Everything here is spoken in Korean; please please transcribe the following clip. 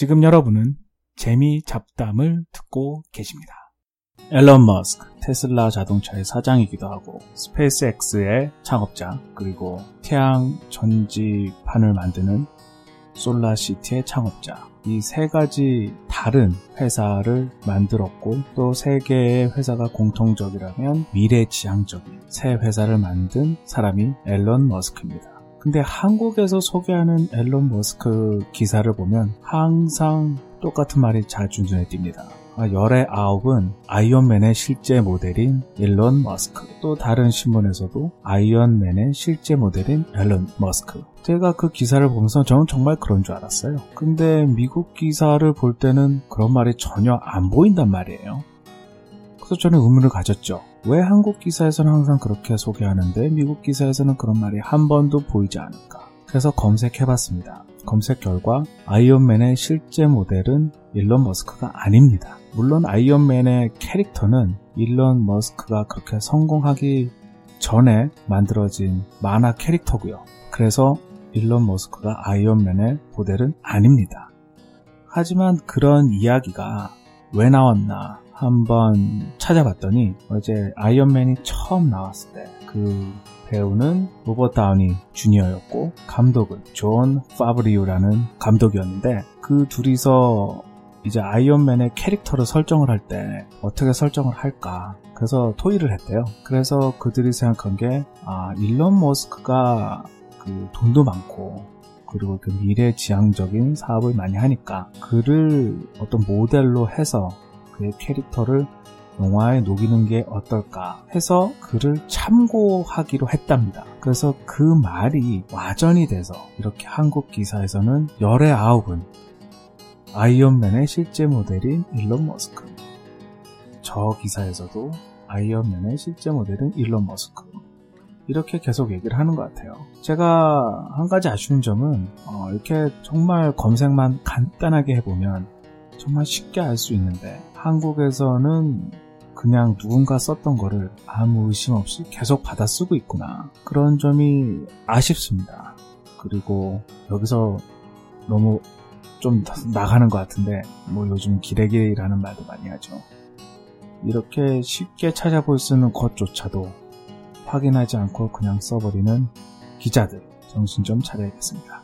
지금 여러분은 재미 잡담을 듣고 계십니다. 엘론 머스크, 테슬라 자동차의 사장이기도 하고 스페이스X의 창업자, 그리고 태양 전지판을 만드는 솔라시티의 창업자. 이 세 가지 다른 회사를 만들었고 또 세 개의 회사가 공통적이라면 미래지향적인 새 회사를 만든 사람이 엘론 머스크입니다. 근데 한국에서 소개하는 엘론 머스크 기사를 보면 항상 똑같은 말이 자주 눈에 띕니다. 아, 열의 아홉은 아이언맨의 실제 모델인 일론 머스크. 또 다른 신문에서도 아이언맨의 실제 모델인 앨런 머스크. 제가 그 기사를 보면서 저는 정말 그런 줄 알았어요. 근데 미국 기사를 볼 때는 그런 말이 전혀 안 보인단 말이에요. 저는 의문을 가졌죠. 왜 한국 기사에서는 항상 그렇게 소개하는데 미국 기사에서는 그런 말이 한 번도 보이지 않을까? 그래서 검색해봤습니다. 검색 결과 아이언맨의 실제 모델은 일론 머스크가 아닙니다. 물론 아이언맨의 캐릭터는 일론 머스크가 그렇게 성공하기 전에 만들어진 만화 캐릭터고요. 그래서 일론 머스크가 아이언맨의 모델은 아닙니다. 하지만 그런 이야기가 왜 나왔나 한번 찾아봤더니 이제 아이언맨이 처음 나왔을 때 그 배우는 로버트 다우니 주니어였고 감독은 존 파브로라는 감독이었는데 그 둘이서 이제 아이언맨의 캐릭터를 설정을 할 때 어떻게 설정을 할까 그래서 토의를 했대요. 그래서 그들이 생각한 게 아, 일론 머스크가 그 돈도 많고 그리고 그 미래지향적인 사업을 많이 하니까 그를 어떤 모델로 해서 그의 캐릭터를 영화에 녹이는 게 어떨까 해서 그를 참고하기로 했답니다. 그래서 그 말이 와전이 돼서 이렇게 한국 기사에서는 열의 아홉은 아이언맨의 실제 모델인 일론 머스크. 저 기사에서도 아이언맨의 실제 모델은 일론 머스크. 이렇게 계속 얘기를 하는 것 같아요. 제가 한 가지 아쉬운 점은 어, 이렇게 정말 검색만 간단하게 해보면 정말 쉽게 알 수 있는데 한국에서는 그냥 누군가 썼던 거를 아무 의심 없이 계속 받아 쓰고 있구나. 그런 점이 아쉽습니다. 그리고 여기서 너무 좀 나가는 것 같은데 뭐 요즘 기레기라는 말도 많이 하죠. 이렇게 쉽게 찾아볼 수 있는 것조차도 확인하지 않고 그냥 써버리는 기자들 정신 좀 차려야겠습니다.